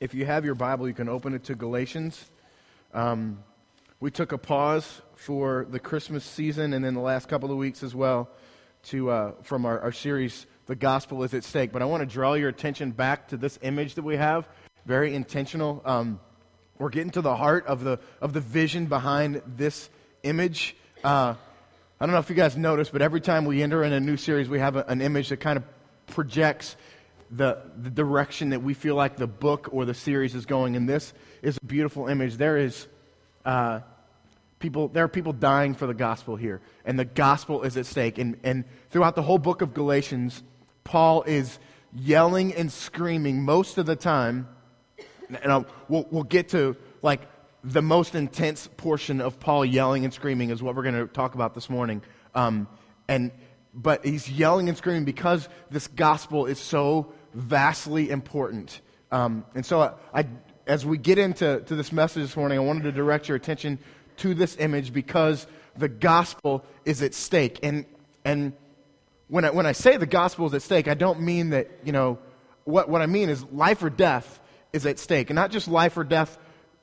If you have your Bible, you can open it to Galatians. Um, we took a pause for the Christmas season and then the last couple of weeks as well to, uh, from our, our series, The Gospel is at Stake. But I want to draw your attention back to this image that we have. Very intentional. Um, we're getting to the heart of the, of the vision behind this image. Uh, I don't know if you guys noticed, but every time we enter in a new series, we have a, an image that kind of projects the, the direction that we feel like the book or the series is going. And this is a beautiful image. There is uh, people, there are people dying for the gospel here, and the gospel is at stake. And, and throughout the whole book of Galatians, Paul is yelling and screaming most of the time. And I'll, we'll, we'll get to like the most intense portion of Paul yelling and screaming is what we're going to talk about this morning. Um, and but he's yelling and screaming because this gospel is so vastly important. Um, and so, I, I, as we get into to this message this morning, I wanted to direct your attention to this image because the gospel is at stake. And, and when, I, when I say the gospel is at stake, I don't mean that, you know, what, what I mean is life or death is at stake. And not just life or death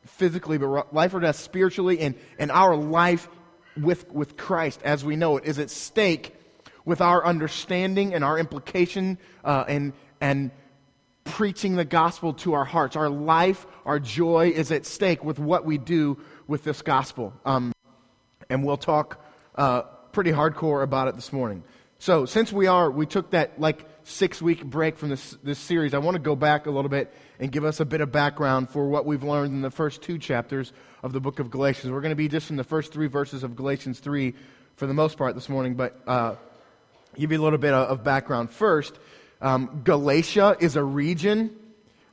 physically, but life or death spiritually, and, and our life with, with Christ as we know it is at stake with our understanding and our implication uh, and, and preaching the gospel to our hearts. Our life, our joy is at stake with what we do with this gospel. Um, and we'll talk uh, pretty hardcore about it this morning. So, since we are, we took that like six week break from this, this series, I want to go back a little bit and give us a bit of background for what we've learned in the first two chapters of the book of Galatians. We're going to be just in the first three verses of Galatians 3 for the most part this morning, but uh, give you a little bit of background first. Um, Galatia is a region.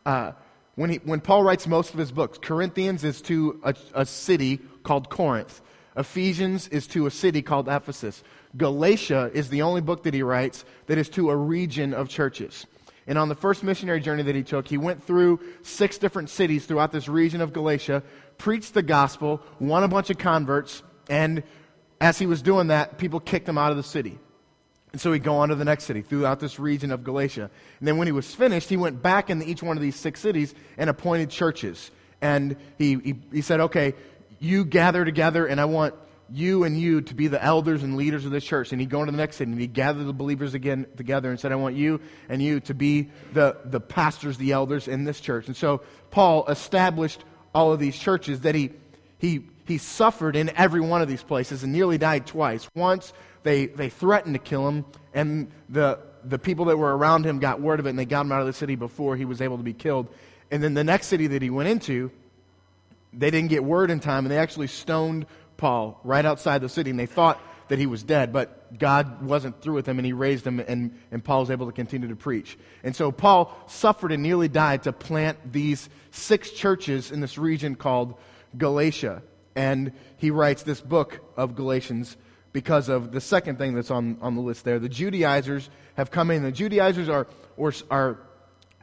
Uh, when, he, when Paul writes most of his books, Corinthians is to a, a city called Corinth. Ephesians is to a city called Ephesus. Galatia is the only book that he writes that is to a region of churches. And on the first missionary journey that he took, he went through six different cities throughout this region of Galatia, preached the gospel, won a bunch of converts, and as he was doing that, people kicked him out of the city. And so he'd go on to the next city throughout this region of Galatia. And then when he was finished, he went back into each one of these six cities and appointed churches. And he, he, he said, okay, you gather together, and I want you and you to be the elders and leaders of this church. And he'd go into the next city and he'd gather the believers again together and said, I want you and you to be the, the pastors, the elders in this church. And so Paul established all of these churches that he, he, he suffered in every one of these places and nearly died twice. Once they, they threatened to kill him, and the, the people that were around him got word of it, and they got him out of the city before he was able to be killed. And then the next city that he went into, they didn't get word in time, and they actually stoned Paul right outside the city, and they thought that he was dead, but God wasn't through with him, and he raised him, and, and Paul was able to continue to preach. And so Paul suffered and nearly died to plant these six churches in this region called Galatia. And he writes this book of Galatians because of the second thing that's on, on the list there. The Judaizers have come in. The Judaizers are, or, are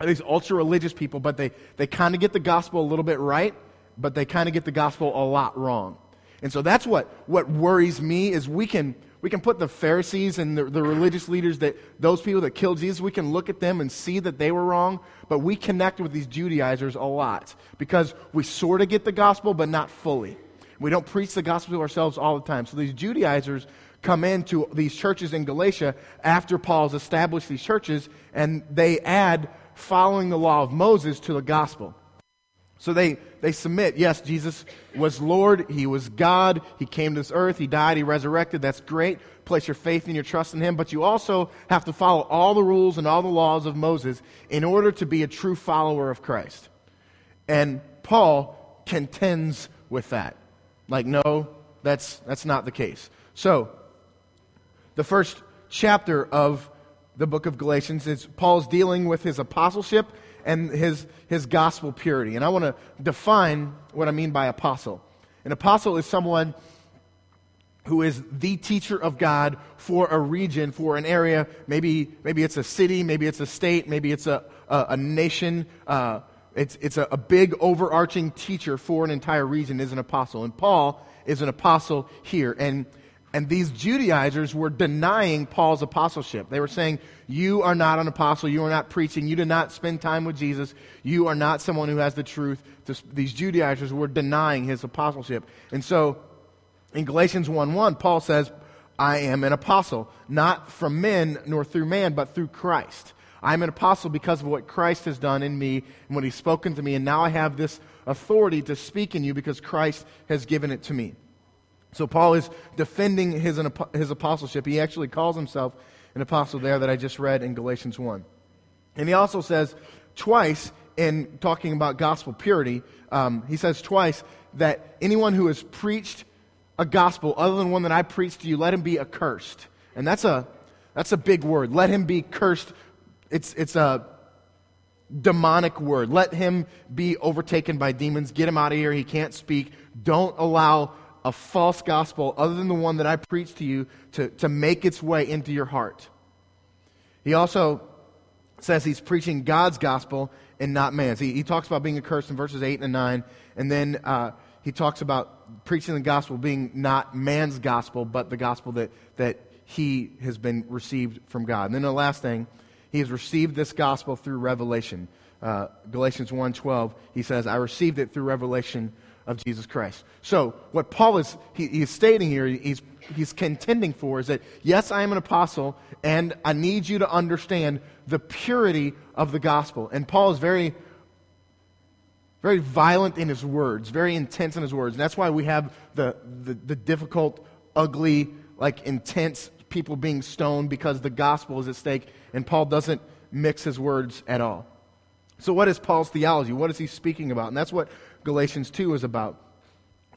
these ultra religious people, but they, they kind of get the gospel a little bit right, but they kind of get the gospel a lot wrong. And so that's what, what worries me is we can, we can put the Pharisees and the, the religious leaders that those people that killed Jesus, we can look at them and see that they were wrong, but we connect with these Judaizers a lot because we sort of get the gospel, but not fully. We don't preach the gospel to ourselves all the time. So these Judaizers come into these churches in Galatia after Paul's established these churches, and they add following the law of Moses to the gospel. So they, they submit, yes, Jesus was Lord, He was God, He came to this earth, He died, He resurrected. That's great. Place your faith and your trust in Him. But you also have to follow all the rules and all the laws of Moses in order to be a true follower of Christ. And Paul contends with that. Like, no, that's, that's not the case. So, the first chapter of the book of Galatians is Paul's dealing with his apostleship and his, his gospel purity. And I want to define what I mean by apostle. An apostle is someone who is the teacher of God for a region, for an area. Maybe, maybe it's a city, maybe it's a state, maybe it's a, a, a nation. Uh, it's, it's a, a big overarching teacher for an entire region is an apostle. And Paul is an apostle here. And And these Judaizers were denying Paul's apostleship. They were saying, You are not an apostle. You are not preaching. You did not spend time with Jesus. You are not someone who has the truth. these Judaizers were denying his apostleship. And so in Galatians 1 1, Paul says, I am an apostle, not from men nor through man, but through Christ. I am an apostle because of what Christ has done in me and what he's spoken to me. And now I have this authority to speak in you because Christ has given it to me. So Paul is defending his, his apostleship. He actually calls himself an apostle there that I just read in Galatians 1. And he also says twice in talking about gospel purity, um, he says twice that anyone who has preached a gospel other than one that I preached to you, let him be accursed. And that's a, that's a big word. Let him be cursed. It's, it's a demonic word. Let him be overtaken by demons. Get him out of here. He can't speak. Don't allow a false gospel other than the one that I preached to you to, to make its way into your heart. He also says he's preaching God's gospel and not man's. He, he talks about being accursed in verses 8 and 9, and then uh, he talks about preaching the gospel being not man's gospel, but the gospel that, that he has been received from God. And then the last thing, he has received this gospel through revelation. Uh, Galatians 1.12, he says, I received it through revelation of Jesus Christ. So, what Paul is he, he's stating here, he's, he's contending for is that, yes, I am an apostle, and I need you to understand the purity of the gospel. And Paul is very, very violent in his words, very intense in his words. And that's why we have the, the, the difficult, ugly, like intense people being stoned because the gospel is at stake, and Paul doesn't mix his words at all. So, what is Paul's theology? What is he speaking about? And that's what Galatians 2 is about.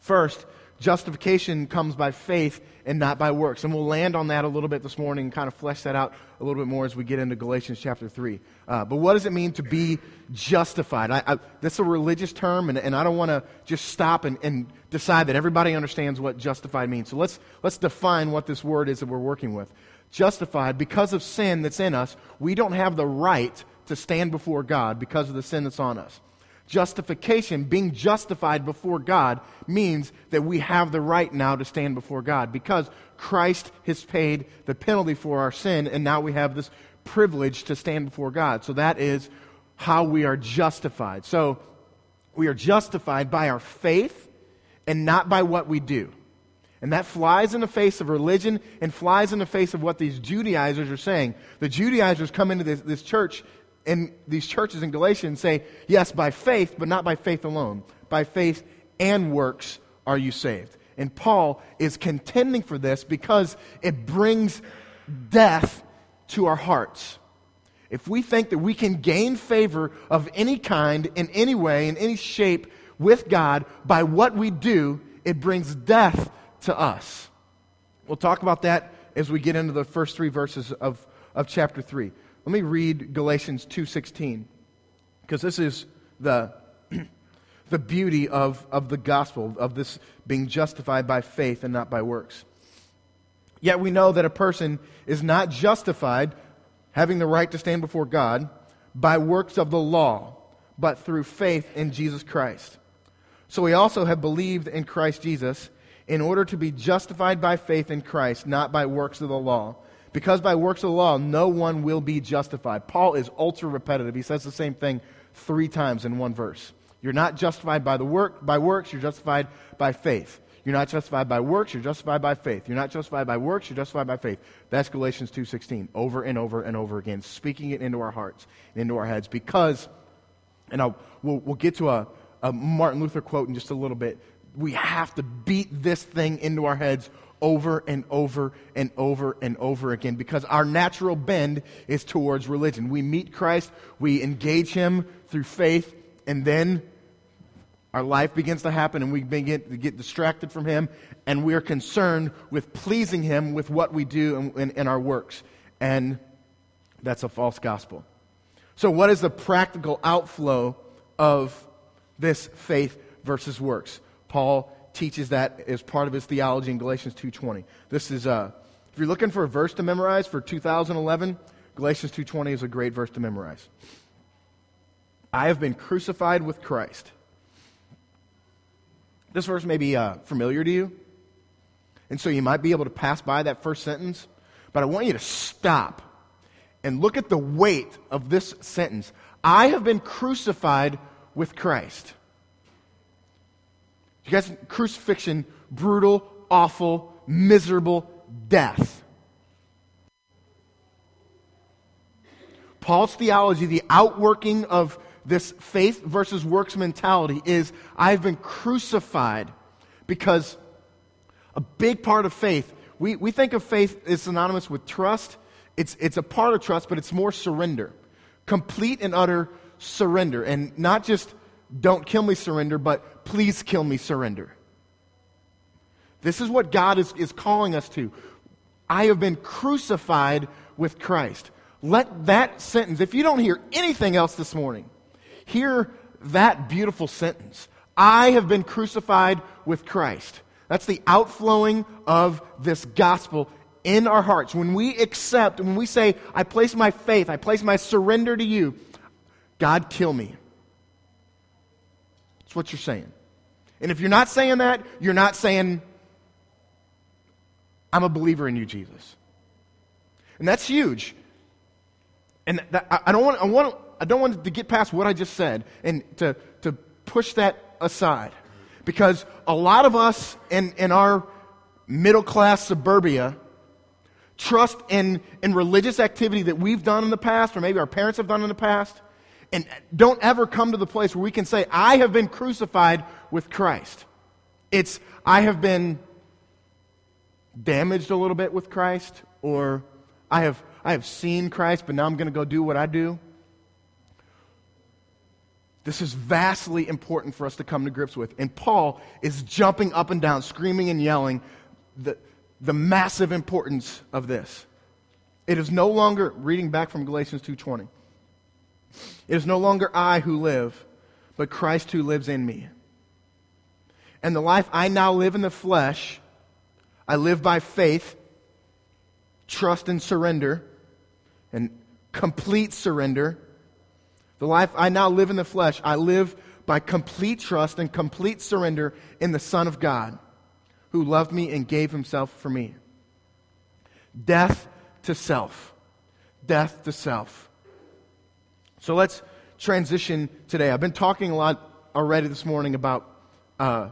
First, justification comes by faith and not by works. And we'll land on that a little bit this morning and kind of flesh that out a little bit more as we get into Galatians chapter 3. Uh, but what does it mean to be justified? I, I, that's a religious term, and, and I don't want to just stop and, and decide that everybody understands what justified means. So let's, let's define what this word is that we're working with. Justified, because of sin that's in us, we don't have the right to stand before God because of the sin that's on us. Justification, being justified before God, means that we have the right now to stand before God because Christ has paid the penalty for our sin, and now we have this privilege to stand before God. So that is how we are justified. So we are justified by our faith and not by what we do. And that flies in the face of religion and flies in the face of what these Judaizers are saying. The Judaizers come into this, this church in these churches in Galatians say, yes, by faith, but not by faith alone. By faith and works are you saved. And Paul is contending for this because it brings death to our hearts. If we think that we can gain favor of any kind, in any way, in any shape with God by what we do, it brings death to us. We'll talk about that as we get into the first three verses of, of chapter 3. Let me read Galatians 2:16 because this is the the beauty of, of the gospel, of this being justified by faith and not by works. Yet we know that a person is not justified, having the right to stand before God, by works of the law, but through faith in Jesus Christ. So we also have believed in Christ Jesus in order to be justified by faith in Christ, not by works of the law because by works of the law, no one will be justified. Paul is ultra repetitive. He says the same thing three times in one verse. You're not justified by, the work, by works, you're justified by faith. You're not justified by works, you're justified by faith. You're not justified by works, you're justified by faith. That's Galatians 2.16, over and over and over again, speaking it into our hearts, and into our heads. Because, and I'll, we'll, we'll get to a, a Martin Luther quote in just a little bit, we have to beat this thing into our heads over and over and over and over again because our natural bend is towards religion. We meet Christ, we engage Him through faith, and then our life begins to happen and we begin to get distracted from Him, and we are concerned with pleasing Him with what we do in, in, in our works. And that's a false gospel. So, what is the practical outflow of this faith versus works? Paul teaches that as part of his theology in Galatians 2.20. This is, uh, if you're looking for a verse to memorize for 2011, Galatians 2.20 is a great verse to memorize. I have been crucified with Christ. This verse may be uh, familiar to you. And so you might be able to pass by that first sentence, but I want you to stop and look at the weight of this sentence. I have been crucified with Christ. You guys, crucifixion, brutal, awful, miserable death. Paul's theology, the outworking of this faith versus works mentality is I've been crucified because a big part of faith, we, we think of faith as synonymous with trust. It's, it's a part of trust, but it's more surrender. Complete and utter surrender. And not just don't kill me surrender, but please kill me surrender. This is what God is, is calling us to. I have been crucified with Christ. Let that sentence, if you don't hear anything else this morning, hear that beautiful sentence. I have been crucified with Christ. That's the outflowing of this gospel in our hearts. When we accept, when we say, I place my faith, I place my surrender to you, God, kill me. That's what you're saying. And if you're not saying that, you're not saying, I'm a believer in you, Jesus. And that's huge. And that, I, don't want, I, want, I don't want to get past what I just said and to, to push that aside. Because a lot of us in, in our middle class suburbia trust in, in religious activity that we've done in the past, or maybe our parents have done in the past, and don't ever come to the place where we can say, I have been crucified with Christ. It's, I have been damaged a little bit with Christ, or I have, I have seen Christ, but now I'm going to go do what I do. This is vastly important for us to come to grips with. And Paul is jumping up and down, screaming and yelling the, the massive importance of this. It is no longer, reading back from Galatians 2.20, it is no longer I who live, but Christ who lives in me. And the life I now live in the flesh, I live by faith, trust and surrender, and complete surrender the life I now live in the flesh, I live by complete trust and complete surrender in the Son of God, who loved me and gave himself for me. Death to self. Death to self. So let's transition today. I've been talking a lot already this morning about uh,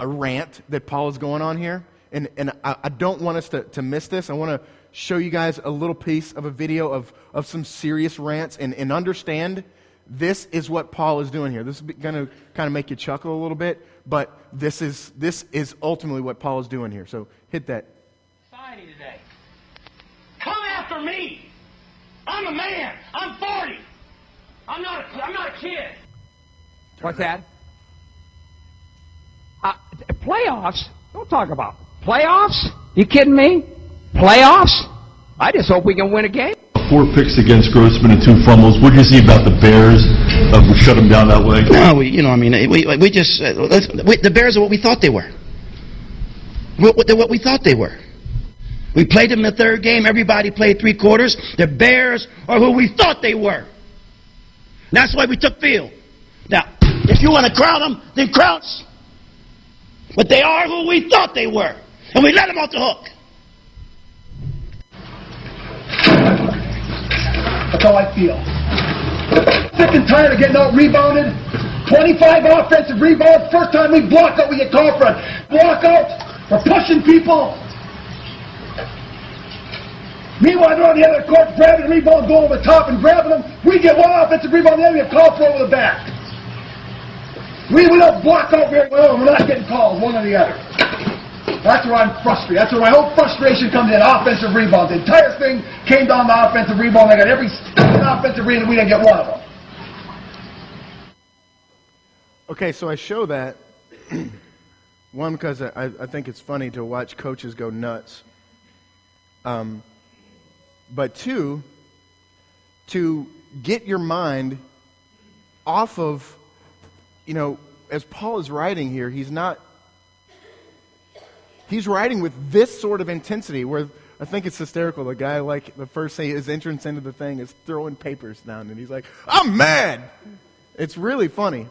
a rant that Paul is going on here. And, and I, I don't want us to, to miss this. I want to show you guys a little piece of a video of, of some serious rants and, and understand this is what Paul is doing here. This is going to kind of make you chuckle a little bit, but this is, this is ultimately what Paul is doing here. So hit that. Society today. Come after me. I'm a man. I'm 40. I'm not a, I'm not a kid. What's that? Uh, playoffs? Don't talk about playoffs. You kidding me? Playoffs? I just hope we can win a game. Four picks against Grossman and two fumbles. What do you see about the Bears? Uh, we shut them down that way. No, we, you know, I mean, we, we just uh, we, the Bears are what we thought they were. What, what, what we thought they were. We played them in the third game. Everybody played three quarters. The Bears are who we thought they were. That's why we took field. Now, if you want to crown them, then us. But they are who we thought they were. And we let them off the hook. That's how I feel. Sick and tired of getting out rebounded. 25 offensive rebounds. First time we block out, we get called for a block out. We're pushing people. Meanwhile, they're on the other court grabbing the rebound, going over the top and grabbing them. We get one offensive rebound, then we get called for over the back. We, we don't block out very well, and we're not getting called, one or the other. That's where I'm frustrated. That's where my whole frustration comes in. Offensive rebound. The entire thing came down to offensive rebound. I got every offensive rebound. And we didn't get one of them. Okay, so I show that one because I, I think it's funny to watch coaches go nuts. Um, but two, to get your mind off of, you know, as Paul is writing here, he's not he's writing with this sort of intensity where I think it's hysterical. The guy, like, the first say his entrance into the thing is throwing papers down, and he's like, I'm mad! It's really funny.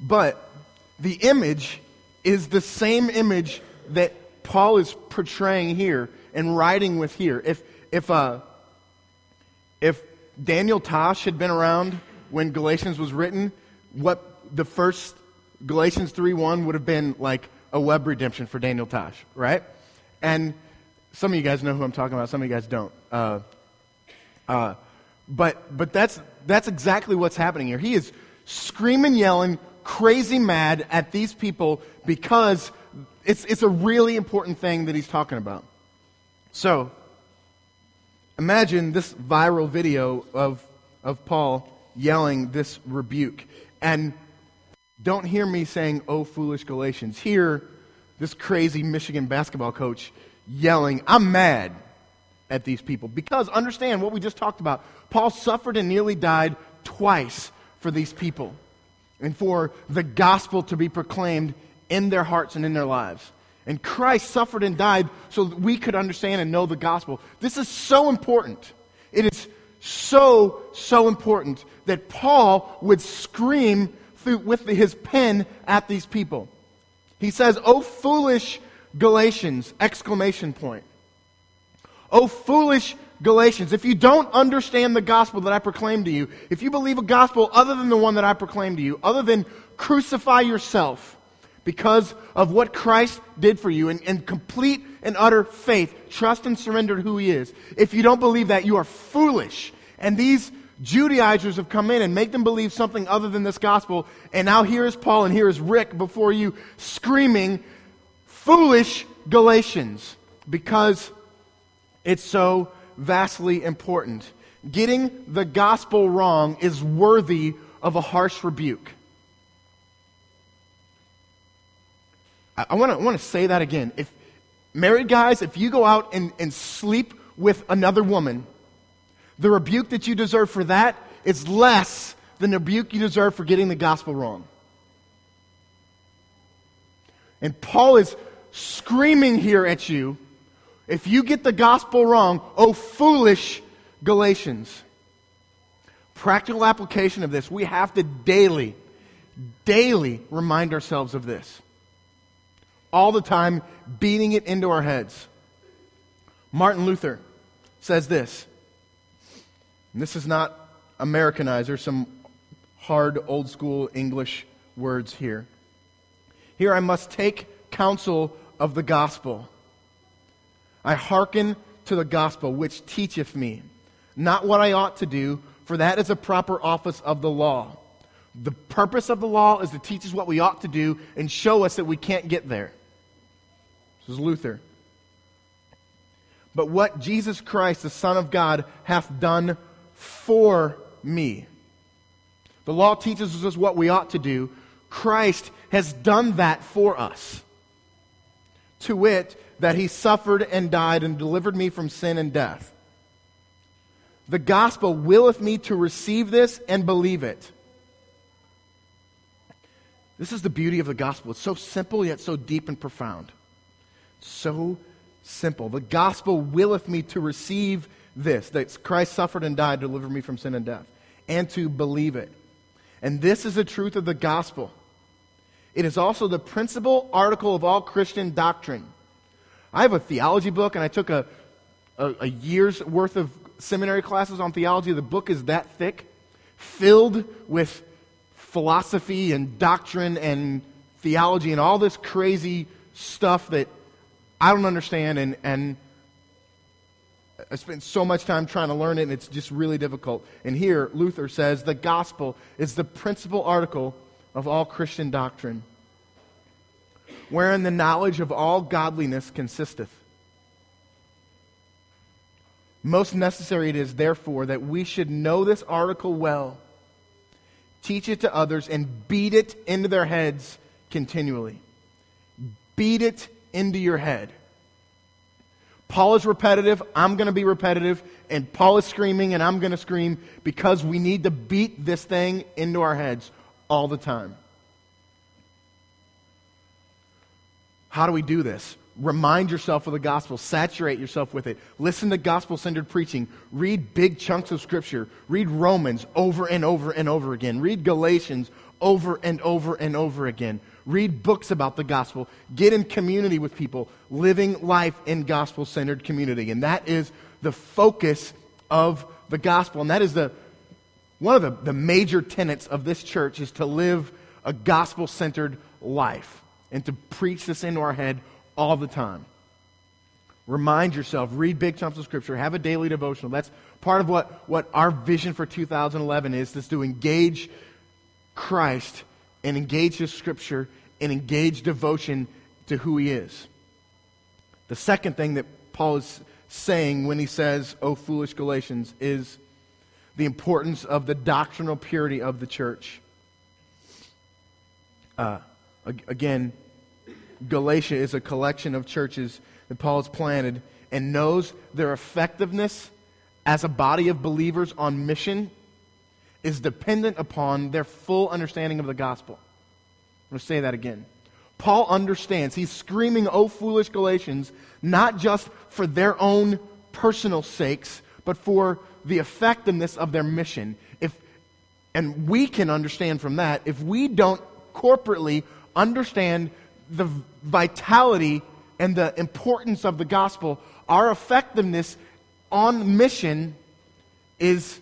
But the image is the same image that Paul is portraying here and writing with here. If, if, uh, if Daniel Tosh had been around when Galatians was written, what the first Galatians 3.1 would have been like a web redemption for Daniel Tosh, right? And some of you guys know who I'm talking about, some of you guys don't. Uh, uh, but but that's, that's exactly what's happening here. He is screaming, yelling, crazy mad at these people because it's, it's a really important thing that he's talking about. So, imagine this viral video of, of Paul yelling this rebuke. And don't hear me saying, oh, foolish Galatians. Hear this crazy Michigan basketball coach yelling, I'm mad at these people. Because understand what we just talked about. Paul suffered and nearly died twice for these people and for the gospel to be proclaimed in their hearts and in their lives. And Christ suffered and died so that we could understand and know the gospel. This is so important. It is so, so important that Paul would scream through, with his pen at these people. He says, "O foolish Galatians!" Exclamation point. "O foolish Galatians, if you don't understand the gospel that I proclaim to you, if you believe a gospel other than the one that I proclaim to you, other than crucify yourself because of what Christ did for you in complete and utter faith, trust and surrender to who He is, if you don't believe that, you are foolish. And these Judaizers have come in and make them believe something other than this gospel. And now here is Paul and here is Rick before you screaming, foolish Galatians, because it's so vastly important. Getting the gospel wrong is worthy of a harsh rebuke. I, want to say that again. If married guys, if you go out and, and sleep with another woman, the rebuke that you deserve for that is less than the rebuke you deserve for getting the gospel wrong. And Paul is screaming here at you if you get the gospel wrong, oh foolish Galatians. Practical application of this, we have to daily, daily remind ourselves of this. All the time, beating it into our heads. Martin Luther says this, and this is not Americanized, there's some hard old school English words here. Here I must take counsel of the gospel. I hearken to the gospel which teacheth me, not what I ought to do, for that is a proper office of the law. The purpose of the law is to teach us what we ought to do and show us that we can't get there. This is Luther. But what Jesus Christ, the Son of God, hath done for me. The law teaches us what we ought to do. Christ has done that for us. To wit, that he suffered and died and delivered me from sin and death. The gospel willeth me to receive this and believe it. This is the beauty of the gospel. It's so simple yet so deep and profound. So simple. The gospel willeth me to receive this that Christ suffered and died to deliver me from sin and death, and to believe it. And this is the truth of the gospel. It is also the principal article of all Christian doctrine. I have a theology book, and I took a, a, a year's worth of seminary classes on theology. The book is that thick, filled with philosophy and doctrine and theology and all this crazy stuff that I don't understand. And, and I spent so much time trying to learn it, and it's just really difficult. And here, Luther says the gospel is the principal article of all Christian doctrine wherein the knowledge of all godliness consisteth. Most necessary it is, therefore, that we should know this article well, teach it to others, and beat it into their heads continually. Beat it into your head. Paul is repetitive, I'm going to be repetitive, and Paul is screaming, and I'm going to scream because we need to beat this thing into our heads all the time. How do we do this? Remind yourself of the gospel. Saturate yourself with it. Listen to gospel centered preaching. Read big chunks of scripture. Read Romans over and over and over again. Read Galatians over and over and over again. Read books about the gospel. Get in community with people, living life in gospel centered community. And that is the focus of the gospel. And that is the, one of the, the major tenets of this church is to live a gospel centered life and to preach this into our head all the time. Remind yourself, read big chunks of scripture, have a daily devotional. That's part of what, what our vision for 2011 is, is to engage Christ and engage his scripture and engage devotion to who he is. The second thing that Paul is saying when he says, O foolish Galatians, is the importance of the doctrinal purity of the church. Uh, again, Galatia is a collection of churches that Paul has planted and knows their effectiveness as a body of believers on mission is dependent upon their full understanding of the gospel. I'm going to say that again. Paul understands. He's screaming, Oh, foolish Galatians, not just for their own personal sakes, but for the effectiveness of their mission. If, and we can understand from that, if we don't corporately understand the vitality and the importance of the gospel, our effectiveness on mission is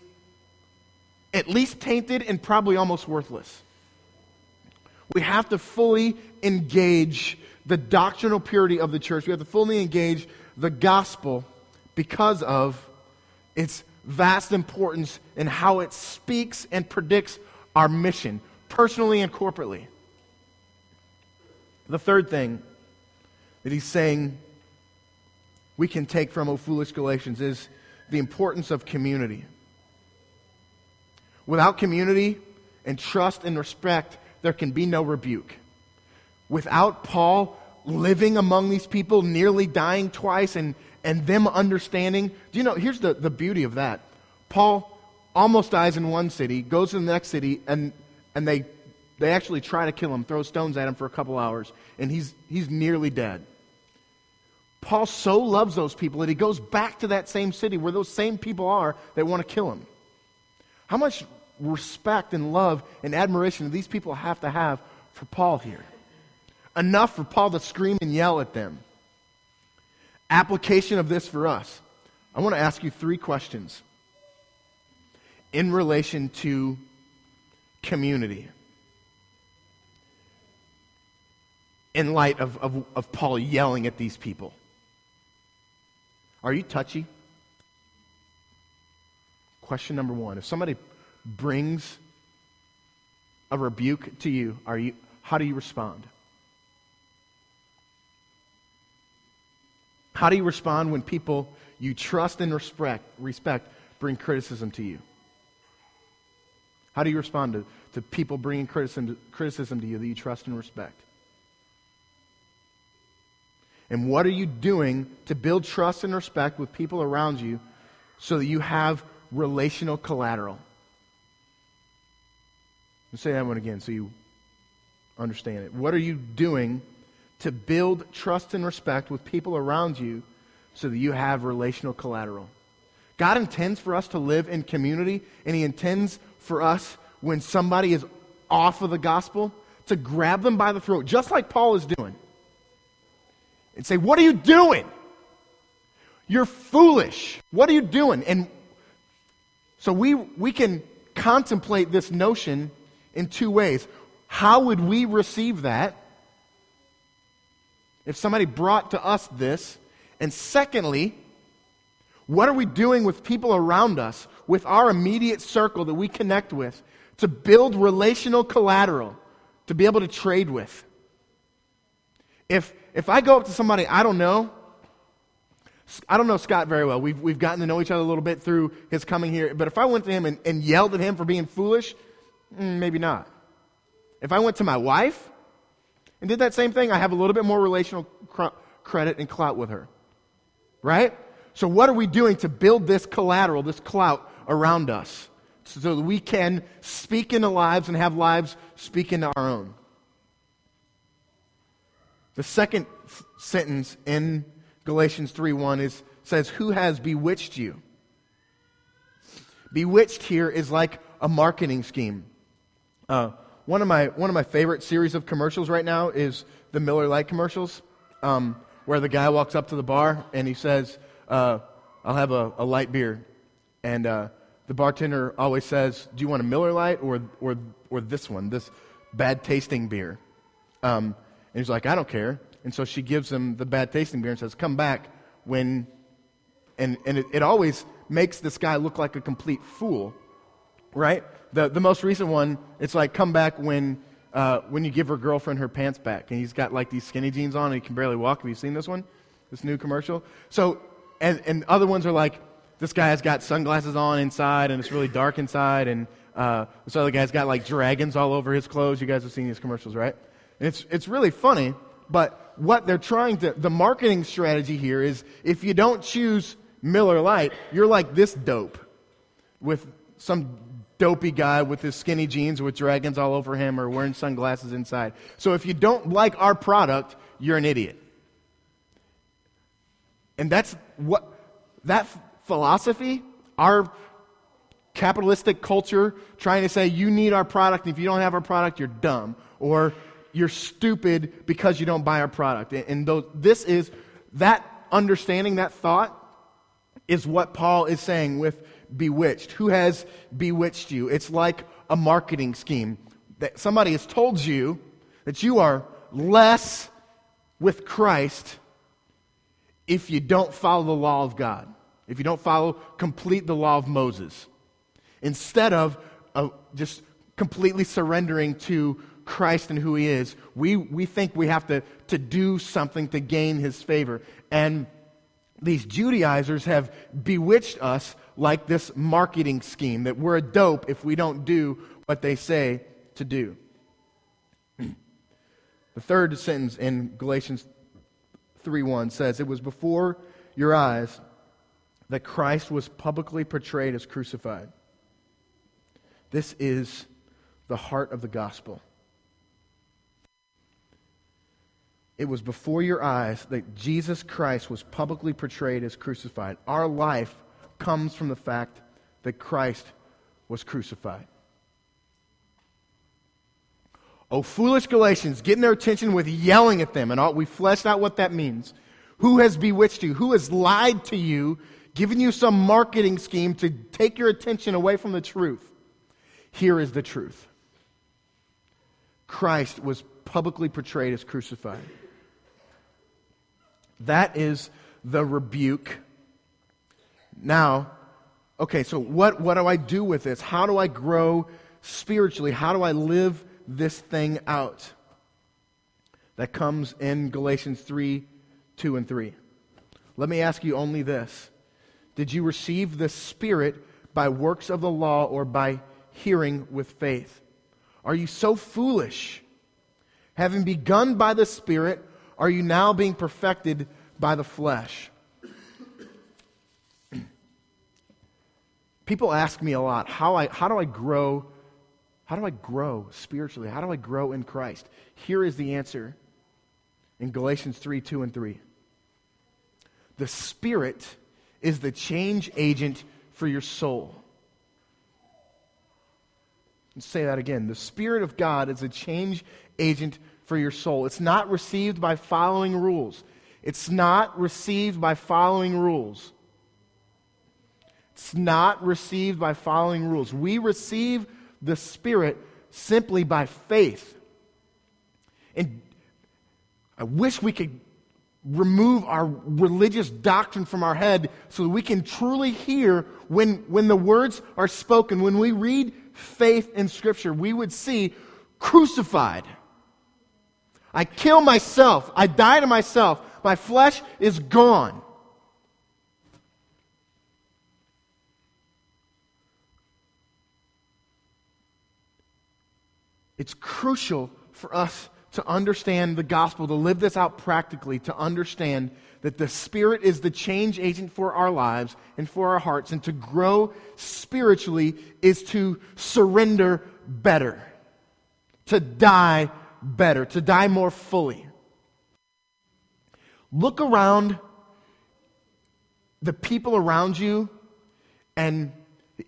at least tainted and probably almost worthless. We have to fully engage the doctrinal purity of the church. We have to fully engage the gospel because of its vast importance in how it speaks and predicts our mission, personally and corporately. The third thing that he's saying we can take from O Foolish Galatians is the importance of community. Without community and trust and respect, there can be no rebuke. Without Paul living among these people, nearly dying twice, and, and them understanding, do you know, here's the, the beauty of that. Paul almost dies in one city, goes to the next city, and, and they, they actually try to kill him, throw stones at him for a couple hours, and he's, he's nearly dead. Paul so loves those people that he goes back to that same city where those same people are that want to kill him. How much respect and love and admiration that these people have to have for Paul here? Enough for Paul to scream and yell at them. Application of this for us. I want to ask you three questions in relation to community. In light of, of, of Paul yelling at these people. Are you touchy? Question number one. If somebody brings a rebuke to you, are you, how do you respond? How do you respond when people you trust and respect, respect bring criticism to you? How do you respond to, to people bringing criticism, criticism to you that you trust and respect? And what are you doing to build trust and respect with people around you so that you have relational collateral? Let's say that one again so you understand it. What are you doing to build trust and respect with people around you so that you have relational collateral? God intends for us to live in community, and He intends for us, when somebody is off of the gospel, to grab them by the throat, just like Paul is doing and say, What are you doing? You're foolish. What are you doing? And so we, we can contemplate this notion in two ways. How would we receive that if somebody brought to us this? And secondly, what are we doing with people around us, with our immediate circle that we connect with, to build relational collateral to be able to trade with? If, if I go up to somebody I don't know, I don't know Scott very well. We've, we've gotten to know each other a little bit through his coming here. But if I went to him and, and yelled at him for being foolish, Mm, maybe not. If I went to my wife and did that same thing, I have a little bit more relational cr- credit and clout with her. Right? So, what are we doing to build this collateral, this clout around us so that we can speak into lives and have lives speak into our own? The second f- sentence in Galatians 3:1 is says, "Who has bewitched you?" Bewitched here is like a marketing scheme. Uh, one of my one of my favorite series of commercials right now is the Miller Lite commercials, um, where the guy walks up to the bar and he says, uh, "I'll have a, a light beer," and uh, the bartender always says, "Do you want a Miller Lite or or or this one, this bad tasting beer?" Um, and he's like, "I don't care." And so she gives him the bad tasting beer and says, "Come back when," and and it, it always makes this guy look like a complete fool, right? The the most recent one, it's like, "Come back when." Uh, when you give her girlfriend her pants back, and he's got like these skinny jeans on, and he can barely walk. Have you seen this one? This new commercial? So, and, and other ones are like, this guy has got sunglasses on inside and it's really dark inside and uh, this other guy's got like dragons all over his clothes you guys have seen these commercials right and it's, it's really funny but what they're trying to the marketing strategy here is if you don't choose miller lite you're like this dope with some dopey guy with his skinny jeans with dragons all over him or wearing sunglasses inside so if you don't like our product you're an idiot and that's what that philosophy, our capitalistic culture trying to say you need our product, and if you don't have our product, you're dumb, or you're stupid because you don't buy our product. And those, this is that understanding, that thought, is what Paul is saying with bewitched. Who has bewitched you? It's like a marketing scheme that somebody has told you that you are less with Christ if you don't follow the law of God if you don't follow, complete the law of Moses. Instead of uh, just completely surrendering to Christ and who he is, we, we think we have to, to do something to gain his favor. And these Judaizers have bewitched us like this marketing scheme that we're a dope if we don't do what they say to do. The third sentence in Galatians 3:1 says, "It was before your eyes that Christ was publicly portrayed as crucified. This is the heart of the gospel. It was before your eyes that Jesus Christ was publicly portrayed as crucified. Our life comes from the fact that Christ was crucified. Oh, foolish Galatians, getting their attention with yelling at them. And all, we fleshed out what that means. Who has bewitched you? Who has lied to you giving you some marketing scheme to take your attention away from the truth. Here is the truth Christ was publicly portrayed as crucified. That is the rebuke. Now, okay, so what, what do I do with this? How do I grow spiritually? How do I live this thing out? That comes in Galatians 3 2 and 3. Let me ask you only this did you receive the Spirit by works of the law or by hearing with faith? Are you so foolish? Having begun by the Spirit, are you now being perfected by the flesh? People ask me a lot, how, I, how do I grow? How do I grow spiritually? How do I grow in Christ? Here is the answer in Galatians 3 2 and 3. The Spirit is the change agent for your soul. Let's say that again. The Spirit of God is a change agent for your soul. It's not received by following rules. It's not received by following rules. It's not received by following rules. We receive the Spirit simply by faith. And I wish we could remove our religious doctrine from our head so that we can truly hear when, when the words are spoken. When we read faith in Scripture, we would see crucified. I kill myself. I die to myself. My flesh is gone. It's crucial for us to understand the gospel, to live this out practically, to understand that the Spirit is the change agent for our lives and for our hearts, and to grow spiritually is to surrender better, to die better, to die more fully. Look around the people around you, and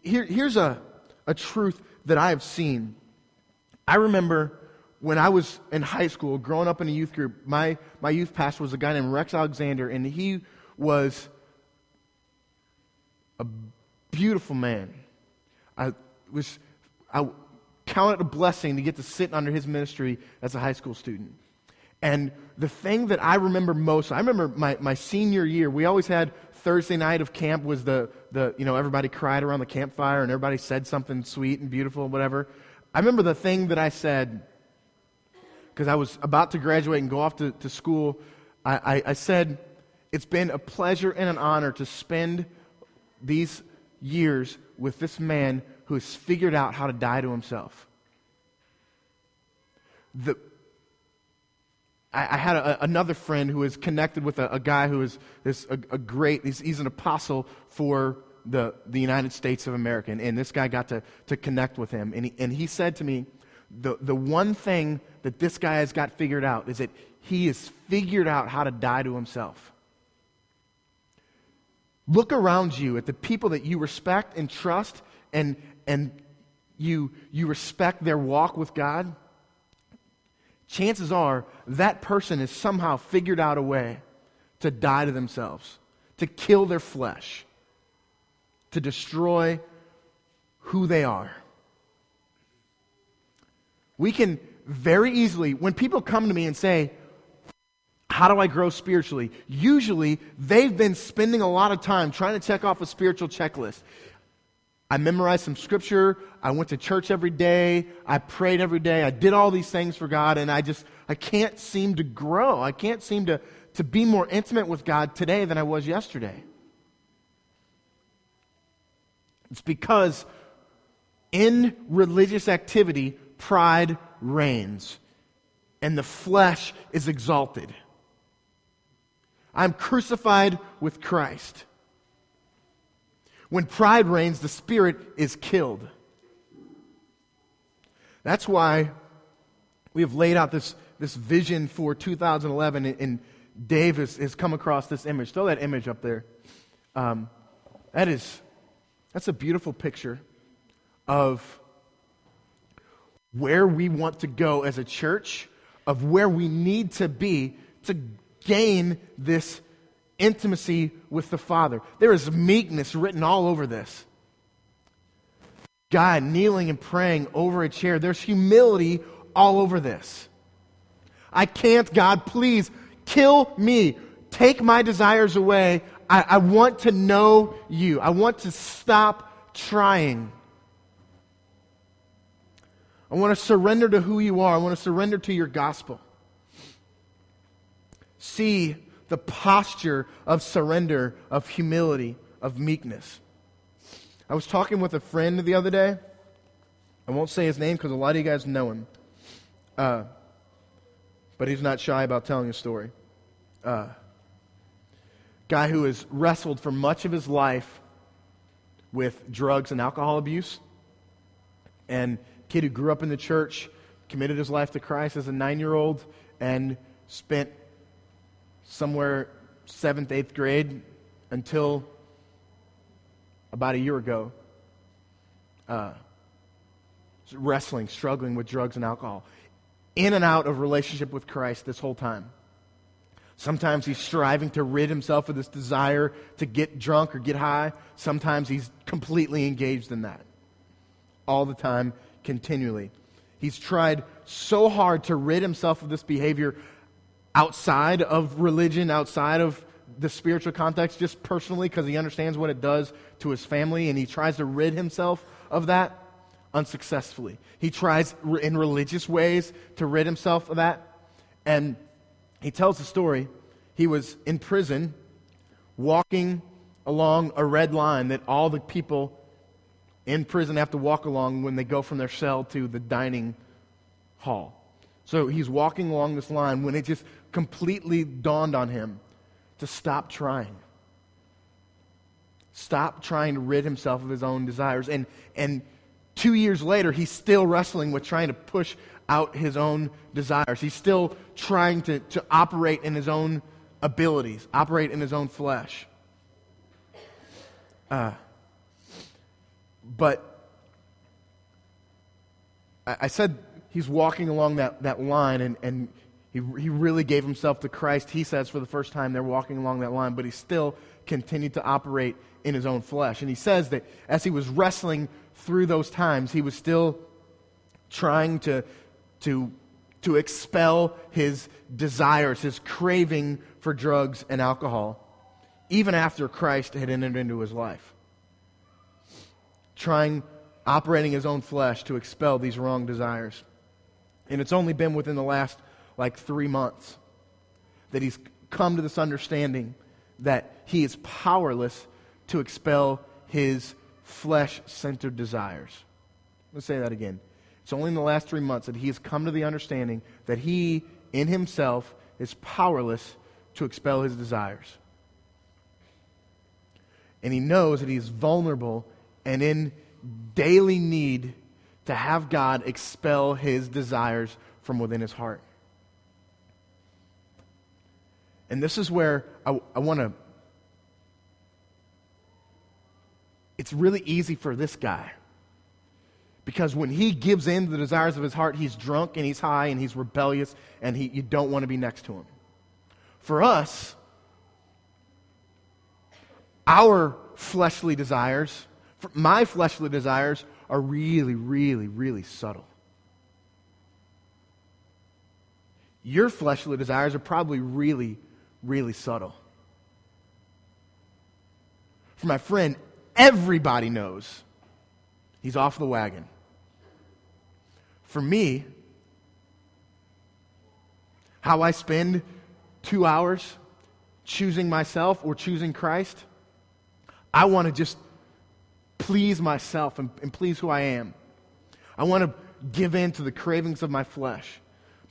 here, here's a, a truth that I have seen I remember when I was in high school, growing up in a youth group, my, my youth pastor was a guy named Rex Alexander, and he was a beautiful man. I was I counted a blessing to get to sit under his ministry as a high school student. And the thing that I remember most, I remember my, my senior year, we always had Thursday night of camp was the, the, you know, everybody cried around the campfire and everybody said something sweet and beautiful and whatever. I remember the thing that I said, because I was about to graduate and go off to, to school. I, I, I said, It's been a pleasure and an honor to spend these years with this man who has figured out how to die to himself. The, I, I had a, another friend who is connected with a, a guy who is, is a, a great, he's, he's, an apostle for the, the United States of America. And, and this guy got to, to connect with him. And he, and he said to me, the, the one thing that this guy has got figured out is that he has figured out how to die to himself. Look around you at the people that you respect and trust and, and you, you respect their walk with God. Chances are that person has somehow figured out a way to die to themselves, to kill their flesh, to destroy who they are. We can very easily, when people come to me and say, how do I grow spiritually? Usually, they've been spending a lot of time trying to check off a spiritual checklist. I memorized some scripture. I went to church every day. I prayed every day. I did all these things for God, and I just, I can't seem to grow. I can't seem to, to be more intimate with God today than I was yesterday. It's because in religious activity, pride reigns and the flesh is exalted. I'm crucified with Christ. When pride reigns, the spirit is killed. That's why we have laid out this, this vision for 2011, and Dave has, has come across this image. Throw that image up there. Um, that is, that's a beautiful picture of where we want to go as a church, of where we need to be to gain this intimacy with the Father. There is meekness written all over this. God kneeling and praying over a chair. There's humility all over this. I can't, God, please kill me. Take my desires away. I, I want to know you. I want to stop trying. I want to surrender to who you are. I want to surrender to your gospel. See the posture of surrender, of humility, of meekness. I was talking with a friend the other day. I won't say his name because a lot of you guys know him. Uh, but he's not shy about telling a story. Uh, guy who has wrestled for much of his life with drugs and alcohol abuse. And kid who grew up in the church, committed his life to Christ as a nine year old, and spent somewhere seventh, eighth grade until about a year ago, uh, wrestling, struggling with drugs and alcohol, in and out of relationship with Christ this whole time. Sometimes he's striving to rid himself of this desire to get drunk or get high. Sometimes he's completely engaged in that. All the time, continually. He's tried so hard to rid himself of this behavior outside of religion, outside of the spiritual context, just personally, because he understands what it does to his family, and he tries to rid himself of that unsuccessfully. He tries in religious ways to rid himself of that. And he tells the story. He was in prison, walking along a red line that all the people in prison have to walk along when they go from their cell to the dining hall. So he's walking along this line when it just completely dawned on him to stop trying. Stop trying to rid himself of his own desires. And, and two years later, he's still wrestling with trying to push out his own desires. He's still trying to, to operate in his own abilities, operate in his own flesh. Uh, but I, I said he's walking along that, that line and, and he, he really gave himself to Christ, he says for the first time they're walking along that line, but he still continued to operate in his own flesh. And he says that as he was wrestling through those times, he was still trying to, to, to expel his desires, his craving for drugs and alcohol, even after Christ had entered into his life. Trying, operating his own flesh to expel these wrong desires. And it's only been within the last like three months that he's come to this understanding that he is powerless to expel his flesh centered desires. Let's say that again. It's only in the last three months that he has come to the understanding that he, in himself, is powerless to expel his desires. And he knows that he's vulnerable and in daily need to have God expel his desires from within his heart. And this is where I, I want to. It's really easy for this guy. Because when he gives in to the desires of his heart, he's drunk and he's high and he's rebellious and he, you don't want to be next to him. For us, our fleshly desires, my fleshly desires, are really, really, really subtle. Your fleshly desires are probably really, really subtle. For my friend, everybody knows he's off the wagon. For me, how I spend two hours choosing myself or choosing Christ, I want to just please myself and, and please who I am. I want to give in to the cravings of my flesh.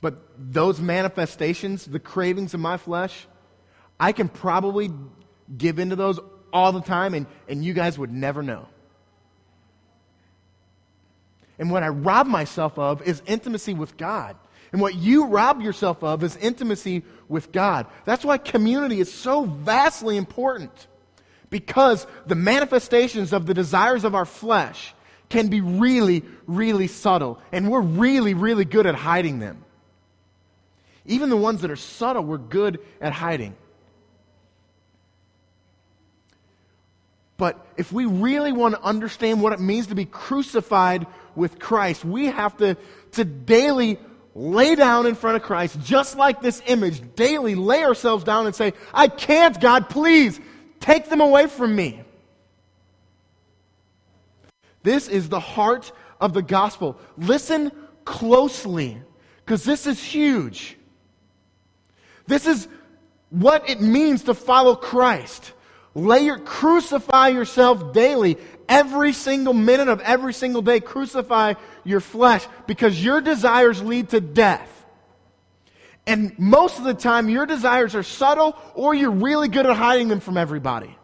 But those manifestations, the cravings of my flesh, I can probably give into those all the time, and, and you guys would never know. And what I rob myself of is intimacy with God. And what you rob yourself of is intimacy with God. That's why community is so vastly important. Because the manifestations of the desires of our flesh can be really, really subtle. And we're really, really good at hiding them. Even the ones that are subtle, we're good at hiding. But if we really want to understand what it means to be crucified with Christ, we have to, to daily lay down in front of Christ, just like this image, daily lay ourselves down and say, I can't, God, please take them away from me. This is the heart of the gospel. Listen closely, because this is huge. This is what it means to follow Christ. Lay your, crucify yourself daily. Every single minute of every single day, crucify your flesh because your desires lead to death. And most of the time, your desires are subtle or you're really good at hiding them from everybody.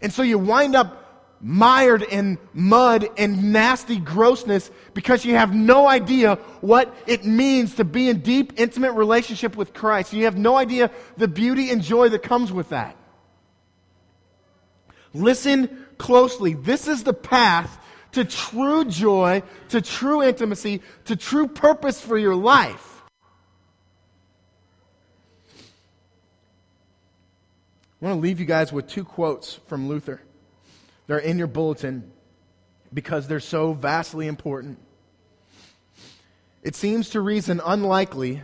And so you wind up mired in mud and nasty grossness because you have no idea what it means to be in deep, intimate relationship with Christ. You have no idea the beauty and joy that comes with that. Listen closely. This is the path to true joy, to true intimacy, to true purpose for your life. I want to leave you guys with two quotes from Luther. They're in your bulletin because they're so vastly important. It seems to reason unlikely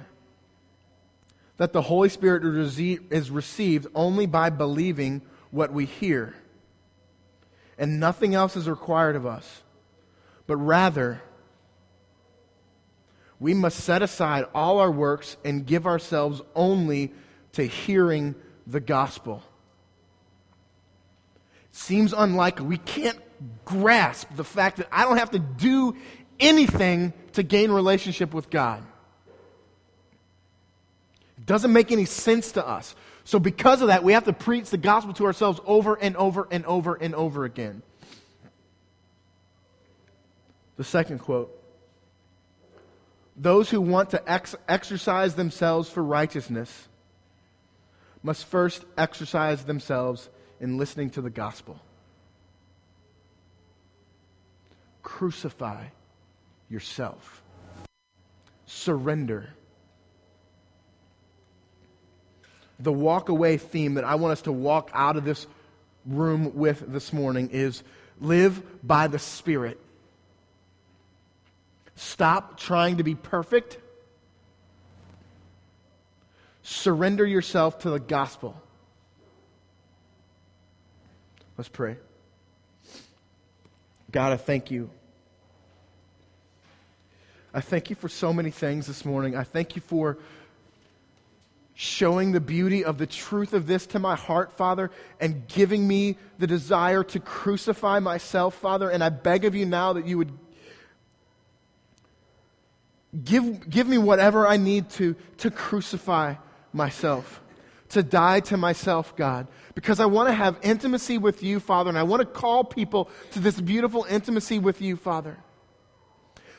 that the Holy Spirit is received only by believing what we hear and nothing else is required of us. But rather, we must set aside all our works and give ourselves only to hearing the gospel. Seems unlikely. We can't grasp the fact that I don't have to do anything to gain relationship with God. It doesn't make any sense to us. So, because of that, we have to preach the gospel to ourselves over and over and over and over again. The second quote Those who want to ex- exercise themselves for righteousness must first exercise themselves in listening to the gospel. Crucify yourself. surrender. The walk away theme that I want us to walk out of this room with this morning is live by the Spirit. Stop trying to be perfect. Surrender yourself to the gospel. Let's pray. God, I thank you. I thank you for so many things this morning. I thank you for showing the beauty of the truth of this to my heart, Father, and giving me the desire to crucify myself, Father. And I beg of you now that you would give, give me whatever I need to, to crucify myself, to die to myself, God, because I want to have intimacy with you, Father, and I want to call people to this beautiful intimacy with you, Father.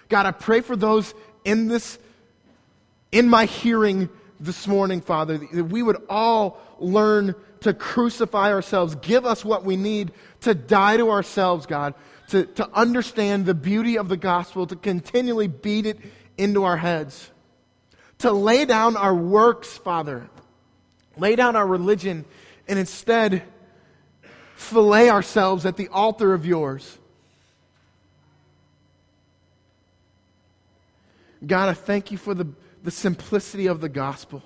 God, I pray for those in this, in my hearing this morning, Father, that we would all learn to crucify ourselves. Give us what we need to die to ourselves, God, to, to understand the beauty of the gospel, to continually beat it into our heads, to lay down our works, Father, lay down our religion, and instead fillet ourselves at the altar of yours. God, I thank you for the the simplicity of the gospel.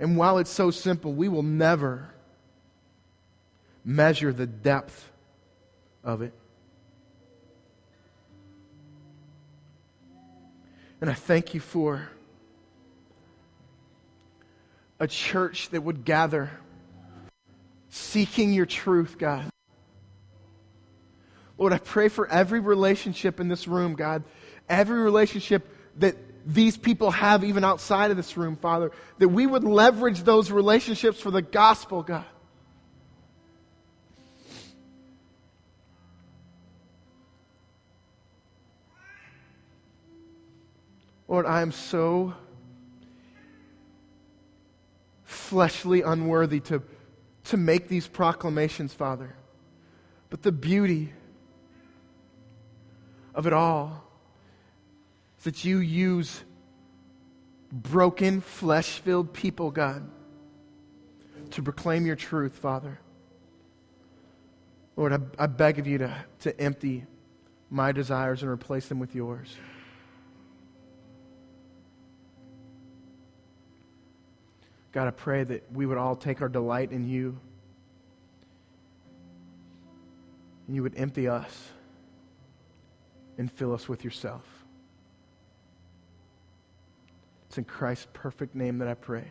And while it's so simple, we will never measure the depth of it. And I thank you for a church that would gather seeking your truth, God. Lord, I pray for every relationship in this room, God. Every relationship that these people have even outside of this room, Father, that we would leverage those relationships for the gospel, God. Lord, I am so fleshly unworthy to, to make these proclamations, Father. But the beauty of it all that you use broken, flesh filled people, God, to proclaim your truth, Father. Lord, I, I beg of you to, to empty my desires and replace them with yours. God, I pray that we would all take our delight in you. And you would empty us and fill us with yourself. It's in Christ's perfect name that I pray.